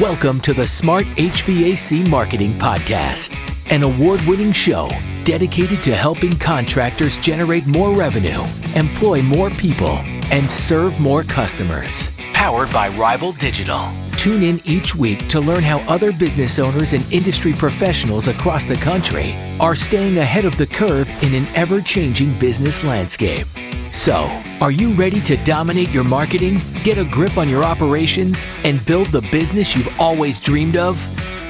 Welcome to the Smart HVAC Marketing Podcast, an award winning show dedicated to helping contractors generate more revenue, employ more people, and serve more customers. Powered by Rival Digital. Tune in each week to learn how other business owners and industry professionals across the country are staying ahead of the curve in an ever changing business landscape. So, are you ready to dominate your marketing, get a grip on your operations, and build the business you've always dreamed of?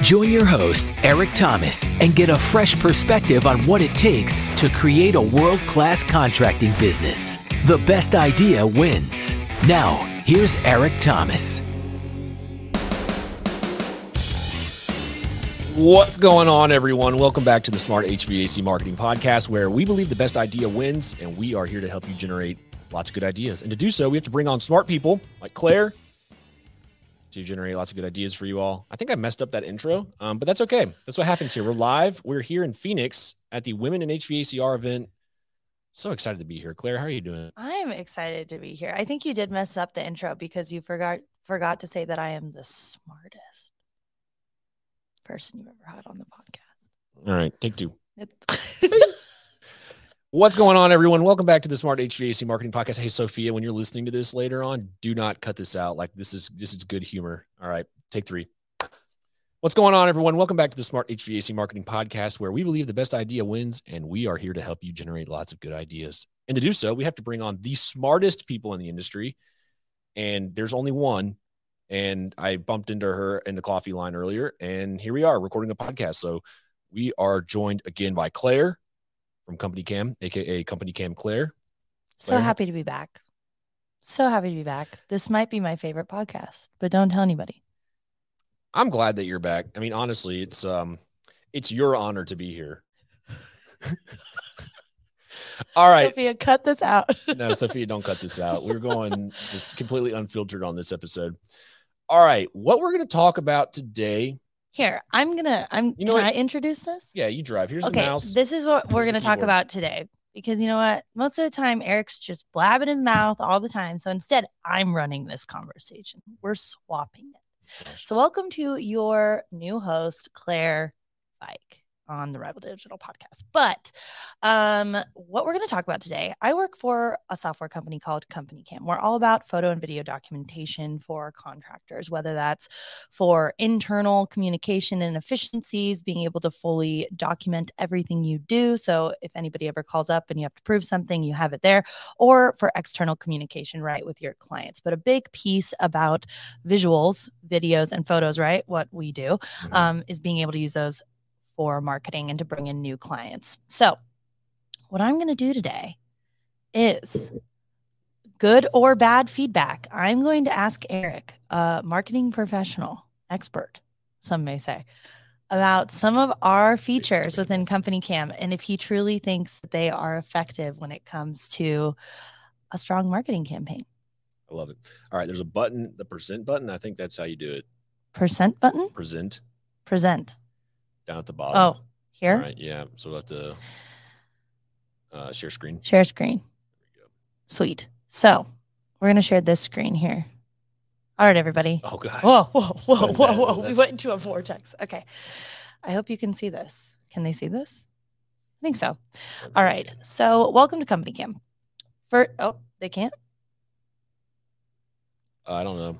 Join your host, Eric Thomas, and get a fresh perspective on what it takes to create a world class contracting business. The best idea wins. Now, here's Eric Thomas. What's going on, everyone? Welcome back to the Smart HVAC Marketing Podcast, where we believe the best idea wins, and we are here to help you generate lots of good ideas. And to do so, we have to bring on smart people like Claire to generate lots of good ideas for you all. I think I messed up that intro, um, but that's okay. That's what happens here. We're live. We're here in Phoenix at the Women in HVACR event. So excited to be here. Claire, how are you doing? I'm excited to be here. I think you did mess up the intro because you forgot forgot to say that I am the smartest person you've ever had on the podcast. All right, take two. What's going on, everyone? Welcome back to the Smart HVAC Marketing Podcast. Hey, Sophia, when you're listening to this later on, do not cut this out. Like this is this is good humor. All right, take three. What's going on, everyone? Welcome back to the Smart HVAC Marketing Podcast, where we believe the best idea wins, and we are here to help you generate lots of good ideas. And to do so, we have to bring on the smartest people in the industry. And there's only one. And I bumped into her in the coffee line earlier, and here we are recording a podcast. So we are joined again by Claire from Company Cam, aka Company Cam Claire. So happy to be back. So happy to be back. This might be my favorite podcast, but don't tell anybody. I'm glad that you're back. I mean, honestly, it's um it's your honor to be here. All right. Sophia, cut this out. no, Sophia, don't cut this out. We're going just completely unfiltered on this episode. All right. What we're going to talk about today. Here, I'm gonna. I'm. You know can what? I introduce this? Yeah, you drive. Here's the okay, mouse. this is what we're Here's gonna talk keyboard. about today because you know what? Most of the time, Eric's just blabbing his mouth all the time. So instead, I'm running this conversation. We're swapping it. So welcome to your new host, Claire Fike on the Rival Digital podcast. But um, what we're going to talk about today, I work for a software company called Company Cam. We're all about photo and video documentation for contractors, whether that's for internal communication and efficiencies, being able to fully document everything you do. So if anybody ever calls up and you have to prove something, you have it there, or for external communication, right, with your clients. But a big piece about visuals, videos, and photos, right, what we do, um, is being able to use those for marketing and to bring in new clients. So, what I'm going to do today is good or bad feedback. I'm going to ask Eric, a marketing professional, expert, some may say, about some of our features within Company Cam and if he truly thinks that they are effective when it comes to a strong marketing campaign. I love it. All right. There's a button, the present button. I think that's how you do it. Percent button, Present present. Down at the bottom. Oh, here, All right. Yeah. So we'll have to uh, share screen. share screen. There we go. Sweet. So we're going to share this screen here. All right, everybody. Oh, gosh. Whoa, whoa, whoa, whoa, that? whoa. We went into a vortex. Okay. I hope you can see this. Can they see this? I think so. All right. So welcome to Company Cam. For oh, they can't? I don't know.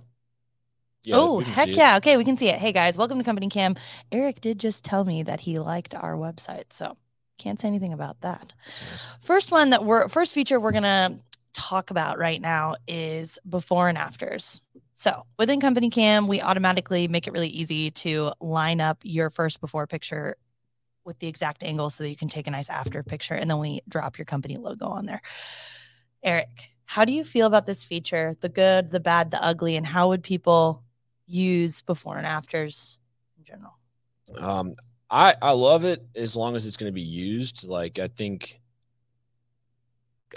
Yeah, oh, heck yeah. Okay, we can see it. Hey guys, welcome to Company Cam. Eric did just tell me that he liked our website. So can't say anything about that. First one that we're first feature we're gonna talk about right now is before and afters. So within Company Cam, we automatically make it really easy to line up your first before picture with the exact angle so that you can take a nice after picture and then we drop your company logo on there. Eric, how do you feel about this feature? The good, the bad, the ugly, and how would people use before and afters in general? Um, I I love it as long as it's going to be used. Like I think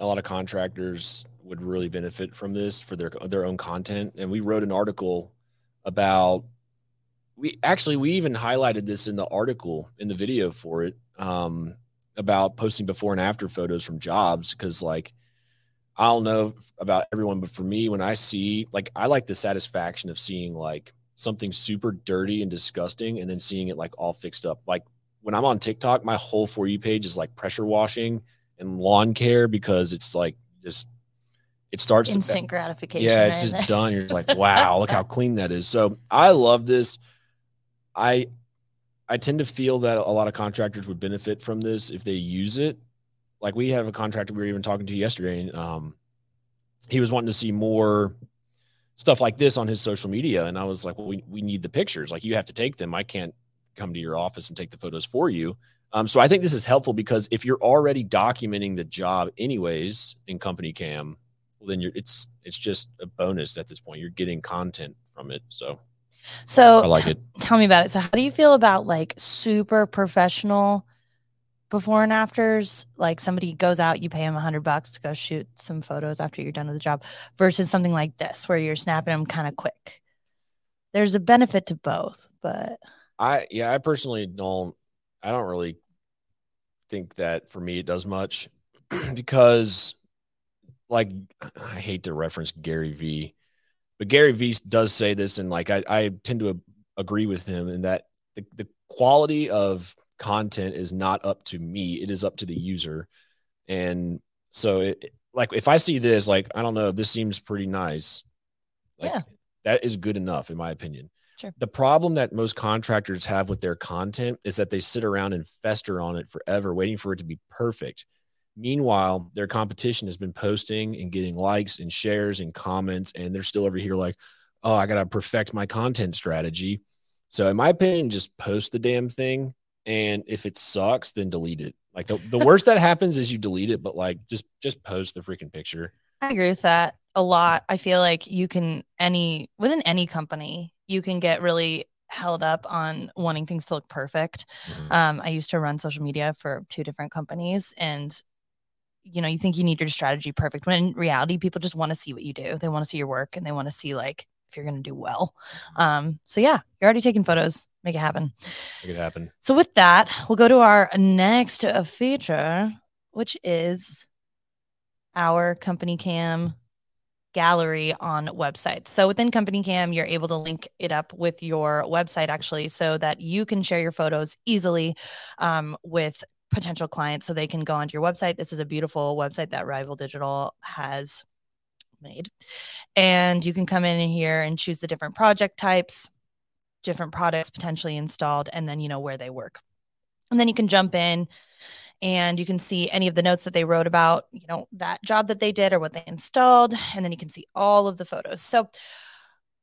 a lot of contractors would really benefit from this for their their own content. And we wrote an article about we actually we even highlighted this in the article in the video for it um, about posting before and after photos from jobs because like I don't know about everyone, but for me, when I see like I like the satisfaction of seeing like something super dirty and disgusting and then seeing it like all fixed up. Like when I'm on TikTok, my whole for you page is like pressure washing and lawn care because it's like just it starts Instant to, gratification. yeah, it's right just there. done. You're just like, wow, look how clean that is. So I love this. I I tend to feel that a lot of contractors would benefit from this if they use it. Like we have a contractor we were even talking to yesterday, and um, he was wanting to see more stuff like this on his social media, and I was like, well, we we need the pictures. Like you have to take them. I can't come to your office and take the photos for you. Um, so I think this is helpful because if you're already documenting the job anyways in company cam, well, then you're it's it's just a bonus at this point. You're getting content from it. So So I like t- it. tell me about it. So how do you feel about like super professional before and afters? Like somebody goes out, you pay him a hundred bucks to go shoot some photos after you're done with the job versus something like this where you're snapping them kind of quick. There's a benefit to both, but I yeah, I personally don't I don't really think that for me it does much because like I hate to reference Gary V, but Gary V does say this and like I, I tend to agree with him in that the, the quality of content is not up to me, it is up to the user. And so it like if I see this, like I don't know, this seems pretty nice. Like Yeah. that is good enough in my opinion. Sure. The problem that most contractors have with their content is that they sit around and fester on it forever, waiting for it to be perfect. Meanwhile, their competition has been posting and getting likes and shares and comments, and they're still over here like, oh, I got to perfect my content strategy. So, in my opinion, just post the damn thing. And if it sucks, then delete it. Like the, the worst that happens is you delete it, but like just just post the freaking picture. I agree with that a lot. I feel like you can any within any company, you can get really held up on wanting things to look perfect. Um, I used to run social media for two different companies, and you know, you think you need your strategy perfect when in reality, people just want to see what you do. They want to see your work, and they want to see like if you're going to do well. Um, so yeah, you're already taking photos. Make it happen. Make it happen. So with that, we'll go to our next feature, which is our company cam gallery on websites. So within company cam, you're able to link it up with your website actually so that you can share your photos easily um, with potential clients so they can go onto your website. This is a beautiful website that Rival Digital has made. And you can come in here and choose the different project types, different products potentially installed, and then you know where they work. And then you can jump in and you can see any of the notes that they wrote about, you know, that job that they did or what they installed. And then you can see all of the photos. So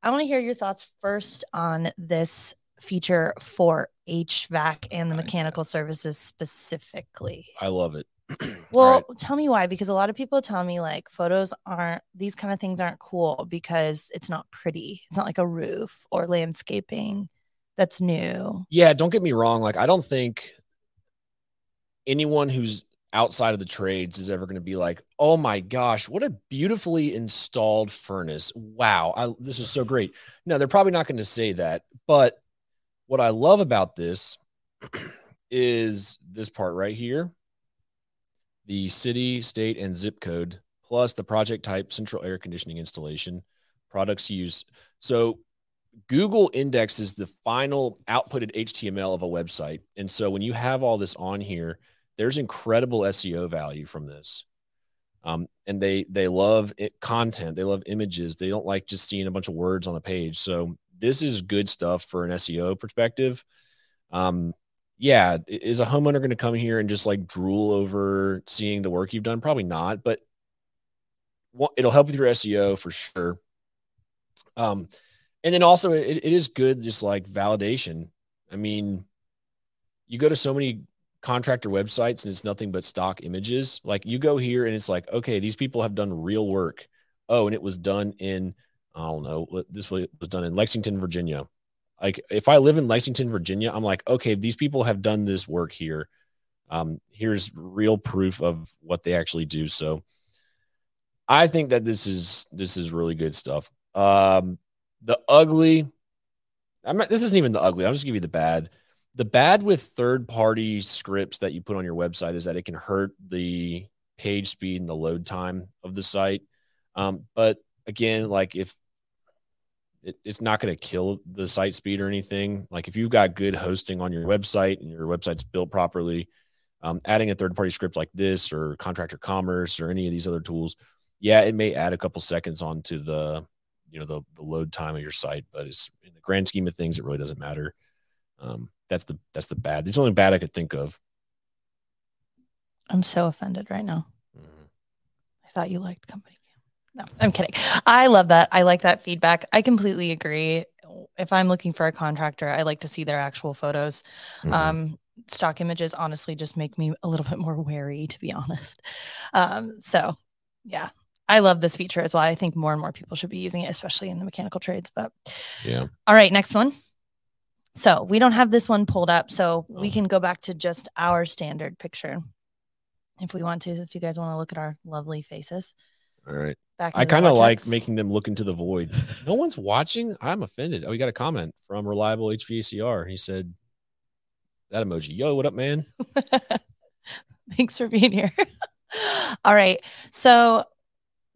I want to hear your thoughts first on this feature for HVAC and the mechanical services specifically. I love it. Well, right. tell me why, because a lot of people tell me like photos aren't, these kind of things aren't cool because it's not pretty. It's not like a roof or landscaping that's new. Yeah, don't get me wrong. Like, I don't think anyone who's outside of the trades is ever going to be like, "Oh my gosh, what a beautifully installed furnace! Wow, I, this is so great." No, they're probably not going to say that. But what I love about this is this part right here: the city, state, and zip code, plus the project type, central air conditioning installation, products used. So Google indexes the final outputted HTML of a website. And so when you have all this on here, there's incredible SEO value from this. Um, and they they love it, content, they love images, they don't like just seeing a bunch of words on a page. So this is good stuff for an SEO perspective. Um, yeah, is a homeowner going to come here and just like drool over seeing the work you've done? Probably not, but it'll help with your SEO for sure. Um, and then also it, it is good just like validation i mean you go to so many contractor websites and it's nothing but stock images like you go here and it's like okay these people have done real work oh and it was done in i don't know this was was done in lexington virginia like if i live in lexington virginia i'm like okay these people have done this work here. Um here's real proof of what they actually do. So i think that this is this is really good stuff. Um the ugly i'm not this isn't even the ugly. I'll just give you the bad. The bad with third party scripts that you put on your website is that it can hurt the page speed and the load time of the site. Um, but again like if it, it's not going to kill the site speed or anything. Like if you've got good hosting on your website and your website's built properly, um, adding a third party script like this or contractor commerce or any of these other tools, yeah, it may add a couple seconds onto the you know the, the load time of your site, but it's in the grand scheme of things, it really doesn't matter. Um, that's the that's the bad. It's the only bad I could think of. I'm so offended right now. Mm-hmm. I thought you liked company. No, I'm kidding. I love that. I like that feedback. I completely agree. If I'm looking for a contractor, I like to see their actual photos. Mm-hmm. Um, stock images honestly just make me a little bit more wary, to be honest. Um, so yeah, I love this feature as well. I think more and more people should be using it, especially in the mechanical trades. But yeah. All right, next one. So we don't have this one pulled up, so oh. we can go back to just our standard picture if we want to. If you guys want to look at our lovely faces. All right. Back I kind of like making them look into the void. no one's watching. I'm offended. Oh, we got a comment from Reliable HVACR. He said, that emoji. Yo, what up, man? Thanks for being here. All right. So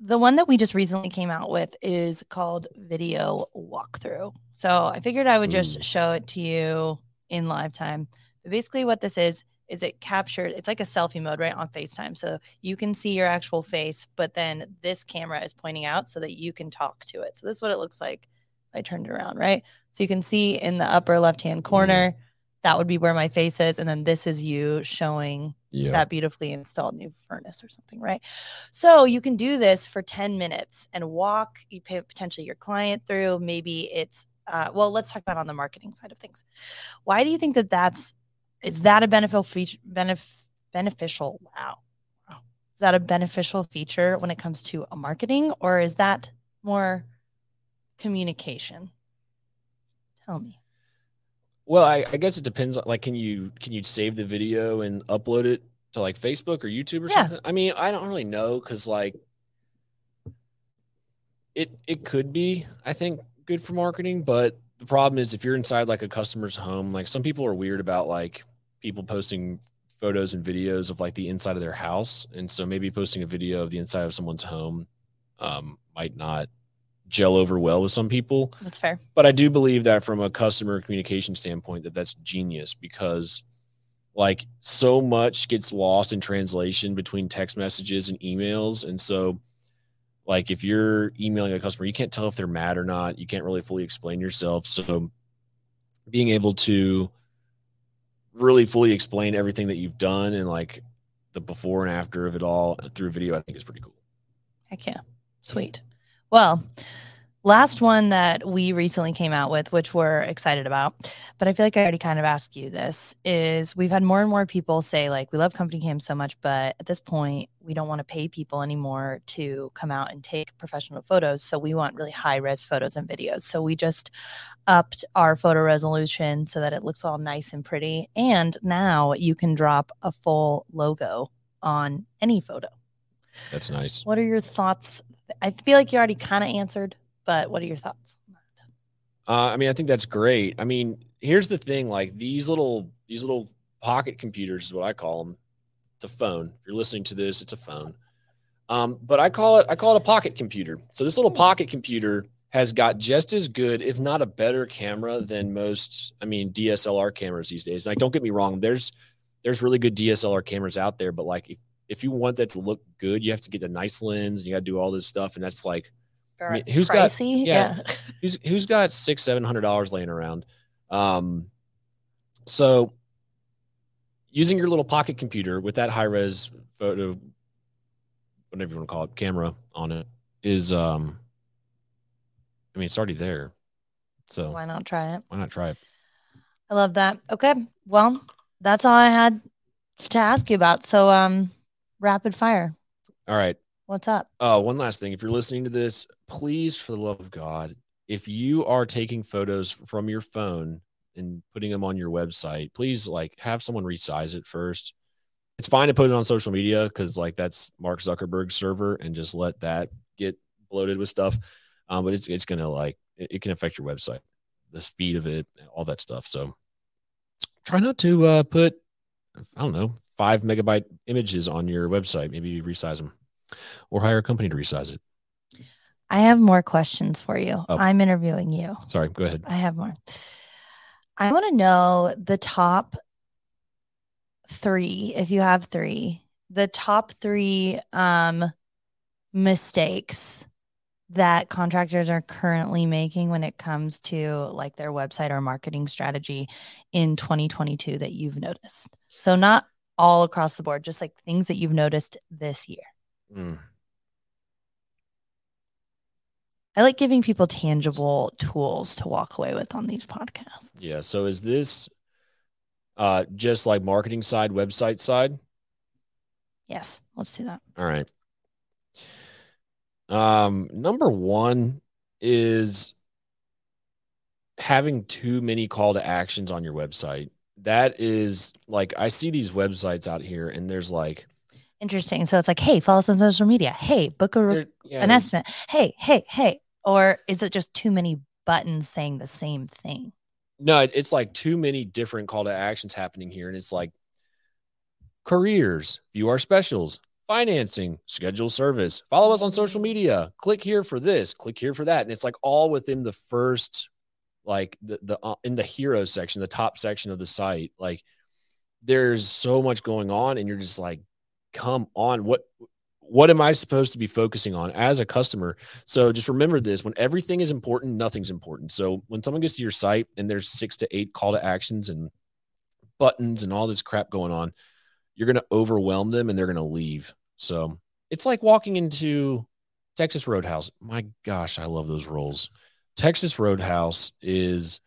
the one that we just recently came out with is called Video Walkthrough. So I figured I would just show it to you in live time. But basically, what this is, is it captured it's like a selfie mode right on facetime. So you can see your actual face but then this camera is pointing out so that you can talk to it. So this is what it looks like i turned it around right? So you can see in the upper left hand corner that would be where my face is and then this is you showing yeah. that beautifully installed new furnace or something right? So you can do this for 10 minutes and walk you pay potentially your client through maybe it's uh, well let's talk about on the marketing side of things. Why do you think that that's is that a beneficial feature? Benef- beneficial? Wow. wow. Is that a beneficial feature when it comes to a marketing, or is that more communication? Tell me. Well, I, I guess it depends. Like, can you can you save the video and upload it to like Facebook or YouTube or yeah. something? I mean, I don't really know because like it it could be. I think good for marketing, but the problem is if you're inside like a customer's home, like some people are weird about like people posting photos and videos of like the inside of their house. And so maybe posting a video of the inside of someone's home um, might not gel over well with some people. That's fair. But I do believe that from a customer communication standpoint that that's genius because like so much gets lost in translation between text messages and emails and so like if you're emailing a customer you can't tell if they're mad or not you can't really fully explain yourself so being able to really fully explain everything that you've done and like the before and after of it all through video i think is pretty cool. Heck yeah. Sweet. Well last one that we recently came out with, which we're excited about, but I feel like I already kind of asked you this, is we've had more and more people say, like, we love Company Cam so much, but at this point, we don't want to pay people anymore to come out and take professional photos. So we want really high res photos and videos. So we just upped our photo resolution so that it looks all nice and pretty. And now you can drop a full logo on any photo. That's nice. What are your thoughts? I feel like you already kind of answered but what are your thoughts? Uh, I mean, I think that's great. I mean, here's the thing: like these little these little pocket computers is what I call them. It's a phone. If you're listening to this, it's a phone. Um, but I call it I call it a pocket computer. So this little hmm. pocket computer has got just as good, if not a better camera than most. I mean, DSLR cameras these days. Like, don't get me wrong. There's there's really good DSLR cameras out there, but like if if you want that to look good, you have to get a nice lens. And you got to do all this stuff, and that's like I mean, who's pricey. got yeah, yeah. who's who's got six seven hundred dollars laying around um so using your little pocket computer with that high res photo whatever you want to call it camera on it is um i mean it's already there so why not try it why not try it i love that okay well that's all i had to ask you about so um rapid fire all right What's up? Oh, one last thing. If you're listening to this, please, for the love of God, if you are taking photos from your phone and putting them on your website, please like have someone resize it first. It's fine to put it on social media because like that's Mark Zuckerberg's server and just let that get bloated with stuff. Um, but it's it's gonna like it, it, can affect your website, the speed of it, all that stuff. So try not to uh, put I don't know five megabyte images on your website. Maybe resize them or hire a company to resize it. I have more questions for you. Oh. I'm interviewing you. Sorry, go ahead. I have more. I want to know the top three, if you have three, the top three um, mistakes that contractors are currently making when it comes to like their website or marketing strategy in 2022 that you've noticed. So not all across the board, just like things that you've noticed this year. Mm. I like giving people tangible tools to walk away with on these podcasts. Yeah. So is this uh just like marketing side, website side? Yes, let's do that. All right. Um, number one is having too many call to actions on your website. That is like I see these websites out here and there's like Interesting. So it's like, hey, follow us on social media. Hey, book a re- yeah, an estimate. Hey, hey, hey. Or is it just too many buttons saying the same thing? No, it- it's like too many different call to actions happening here. And it's like careers, view our specials, financing, schedule service, follow us on social media, click here for this, click here for that. And it's like all within the first, like the, the, uh, in the hero section, the top section of the site. Like there's so much going on and you're just like, come on, what, what am I supposed to be focusing on as a customer? So just remember this when everything is important, nothing's important. So when someone gets to your site and there's six to eight call to actions and buttons and all this crap going on, you're going to overwhelm them and they're going to leave. So it's like walking into Texas Roadhouse. My gosh, I love those rolls. Texas Roadhouse is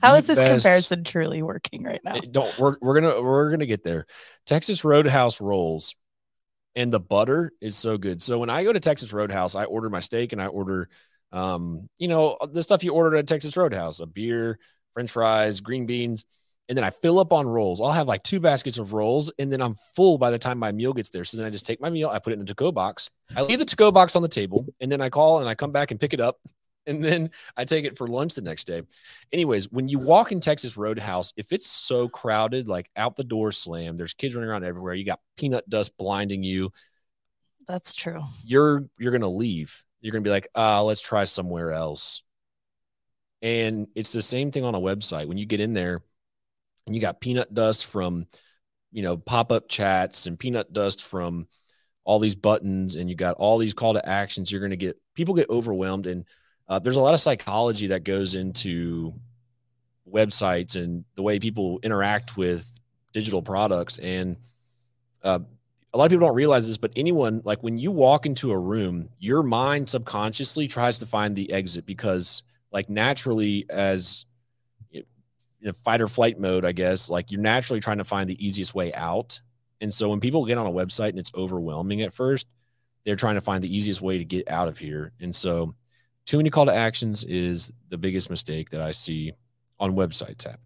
How is this best- comparison truly working right now? don't we're, we're gonna we're gonna get there texas roadhouse rolls and the butter is so good. So when i go to texas roadhouse i order my steak and i order um you know the stuff you order at texas roadhouse a beer french fries green beans and then i fill up on rolls. I'll have like two baskets of rolls and then i'm full by the time my meal gets there. So then i just take my meal i put it in a to-go box. I leave the to-go box on the table and then i call and i come back and pick it up and then i take it for lunch the next day anyways, when you walk in Texas Roadhouse, if it's so crowded, like out the door slam, there's kids running around everywhere, you got peanut dust blinding you, That's true. you're you're gonna leave. You're gonna be like, ah, let's try somewhere else. And it's the same thing on a website. When you get in there and you got peanut dust from, you know, pop-up chats and peanut dust from all these buttons and you got all these call to actions, you're gonna get people get overwhelmed and uh, there's a lot of psychology that goes into websites and the way people interact with digital products. And uh, a lot of people don't realize this but anyone like when you walk into a room your mind subconsciously tries to find the exit because like naturally as a fight or flight mode i guess like you're naturally trying to find the easiest way out. And so when people get on a website and it's overwhelming at first they're trying to find the easiest way to get out of here. And so too many call to actions is the biggest mistake that I see on websites happening.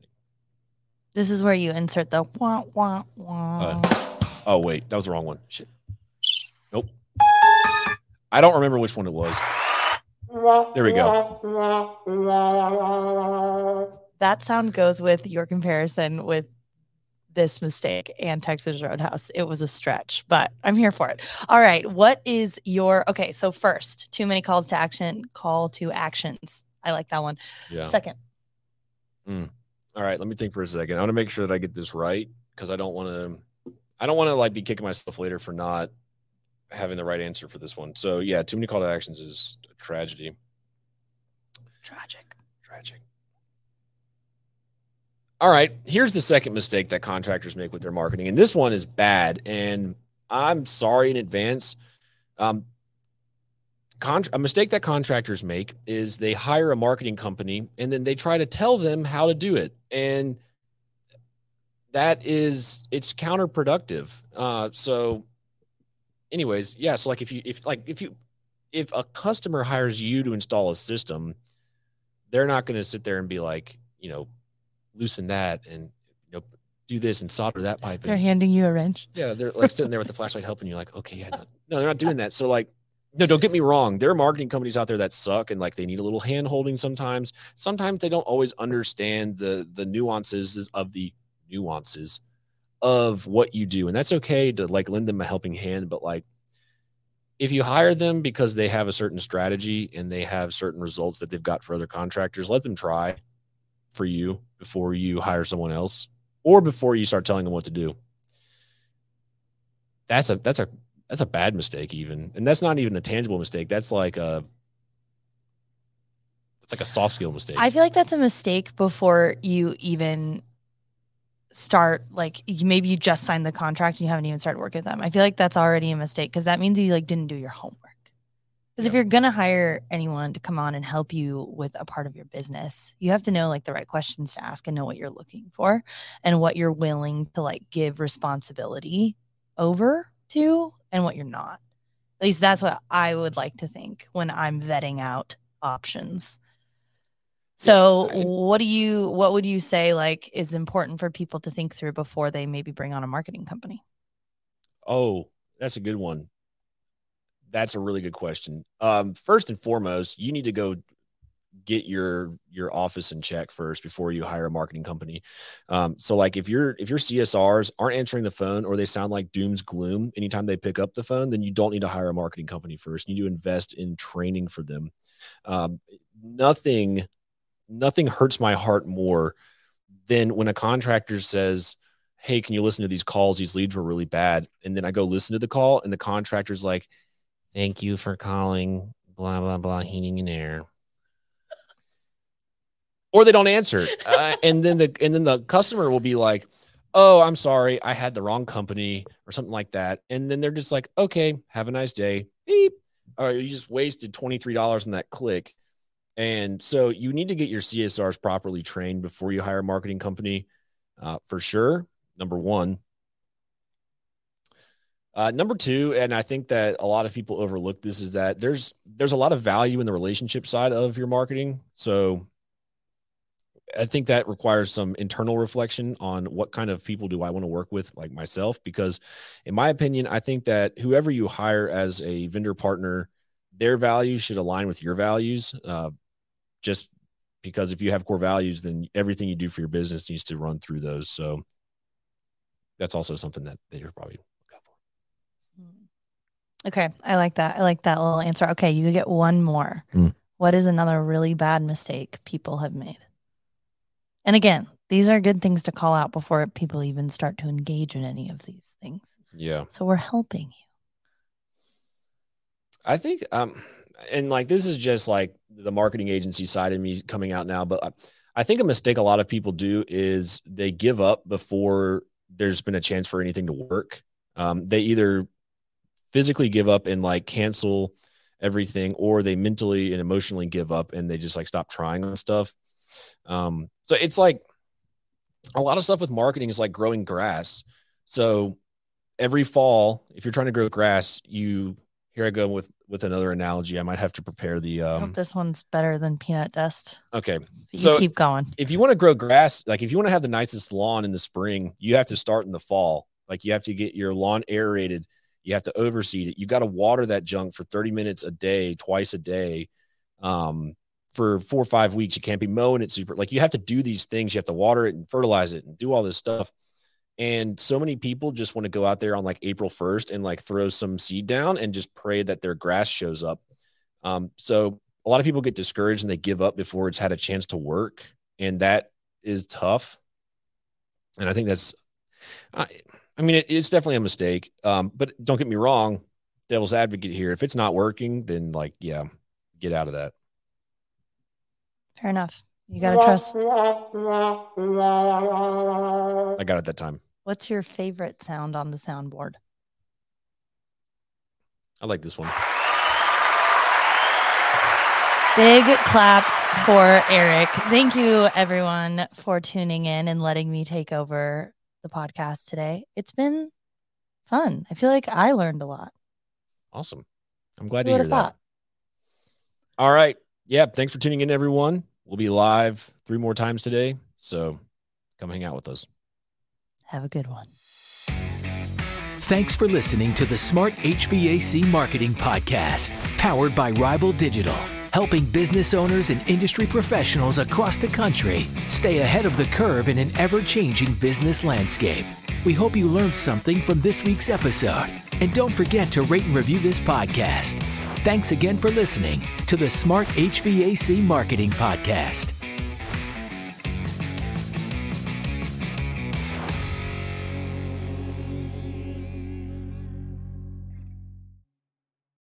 This is where you insert the wah wah wah. Uh, oh wait, that was the wrong one. Shit. Nope. I don't remember which one it was. There we go. that sound goes with your comparison with this mistake and Texas Roadhouse. It was a stretch, but I'm here for it. All right. What is your okay? So first, too many calls to action, call to actions. I like that one. Yeah. Second, hmm. All right, let me think for a second. I want to make sure that I get this right because I don't want to I don't want to like be kicking myself later for not having the right answer for this one. So yeah, too many call to actions is a tragedy. tragic. Tragic. All right, here's the second mistake that contractors make with their marketing, and this one is bad. And I'm sorry in advance. Um, con- a mistake that contractors make is they hire a marketing company and then they try to tell them how to do it, and that is it's counterproductive. Uh, so, anyways, yeah. So like if you if like if you if a customer hires you to install a system, they're not going to sit there and be like, you know, loosen that and you know do this and solder that pipe. They're in. handing you a wrench. Yeah, they're like sitting there with the flashlight helping you. Like, okay, yeah, no, no, they're not doing that. So like, no, don't get me wrong. There are marketing companies out there that suck and like they need a little hand holding sometimes. Sometimes they don't always understand the the nuances of the nuances of what you do, and that's okay to like lend them a helping hand. But like, if you hire them because they have a certain strategy and they have certain results that they've got for other contractors, let them try for you before you hire someone else or before you start telling them what to do. That's a that's a that's a bad mistake even. And that's not even a tangible mistake. That's like a that's like a soft skill mistake. I feel like that's a mistake before you even start like maybe you just signed the contract and you haven't even started working with them. I feel like that's already a mistake because that means you like didn't do your homework. Because if you're gonna hire anyone to come on and help you with a part of your business, you have to know like the right questions to ask and know what you're looking for and what you're willing to like give responsibility over to and what you're not. At least that's what I would like to think when I'm vetting out options. So, I- what do you what would you say like is important for people to think through before they maybe bring on a marketing company? Oh, that's a good one. That's a really good question. Um, first and foremost, you need to go get your your office in check first before you hire a marketing company. Um, so like if your if your CSRs aren't answering the phone or they sound like doom's gloom anytime they pick up the phone, then you don't need to hire a marketing company first. You need to invest in training for them. Um, nothing nothing hurts my heart more than when a contractor says, Hey, can you listen to these calls? These leads were really bad. And then I go listen to the call, and the contractor's like, Thank you for calling, blah, blah, blah, heating and air. Or they don't answer. Uh, and then the and then the customer will be like, Oh, I'm sorry, I had the wrong company or something like that. And then they're just like, Okay, have a nice day. Beep. All right, you just wasted $23 on that click. And so you need to get your CSRs properly trained before you hire a marketing company, uh, for sure. Number one. Uh, number two, and I think that a lot of people overlook this is that there's there's a lot of value in the relationship side of your marketing. So I think that requires some internal reflection on what kind of people do I want to work with, like myself, because in my opinion, I think that whoever you hire as a vendor partner, their values should align with your values. Uh, just because if you have core values, then everything you do for your business needs to run through those. So that's also something that they should probably. Okay, I like that. I like that little answer. Okay, you get one more. Mm. What is another really bad mistake people have made? And again, these are good things to call out before people even start to engage in any of these things. Yeah. So we're helping you. I think, um, and like this is just like the marketing agency side of me coming out now, but I, I think a mistake a lot of people do is they give up before there's been a chance for anything to work. Um, they either physically give up and like cancel everything, or they mentally and emotionally give up and they just like stop trying on stuff. Um, so it's like a lot of stuff with marketing is like growing grass. So every fall, if you're trying to grow grass, you here I go with with another analogy. I might have to prepare the um this one's better than peanut dust. okay. You So- keep going. If you want to grow grass, like if you want to have the nicest lawn in the spring, you have to start in the fall. Like you have to get your lawn aerated. You have to overseed it. You got to water that junk for 30 minutes a day, twice a day. Um, for four or five weeks, you can't be mowing it super. Like you have to do these things. You have to water it and fertilize it and do all this stuff. And so many people just want to go out there on like April 1st and like throw some seed down and just pray that their grass shows up. Um, so a lot of people get discouraged and they give up before it's had a chance to work. And that is tough. And I think that's, I, I mean, it, it's definitely a mistake. Um, but don't get me wrong, devil's advocate here. If it's not working, then like, yeah, get out of that. Fair enough. You got to trust. I got it that time. What's your favorite sound on the soundboard? I like this one. Big claps for Eric. Thank you, everyone, for tuning in and letting me take over the podcast today. It's been fun. I feel like I learned a lot. Awesome. I'm glad Who to hear would've that. thought? All right. Yeah. Thanks for tuning in, everyone. We'll be live three more times today. So come hang out with us. Have a good one. Thanks for listening to the Smart HVAC Marketing Podcast, powered by Rival Digital, helping business owners and industry professionals across the country stay ahead of the curve in an ever changing business landscape. We hope you learned something from this week's episode. And don't forget to rate and review this podcast. Thanks again for listening to the Smart HVAC Marketing Podcast.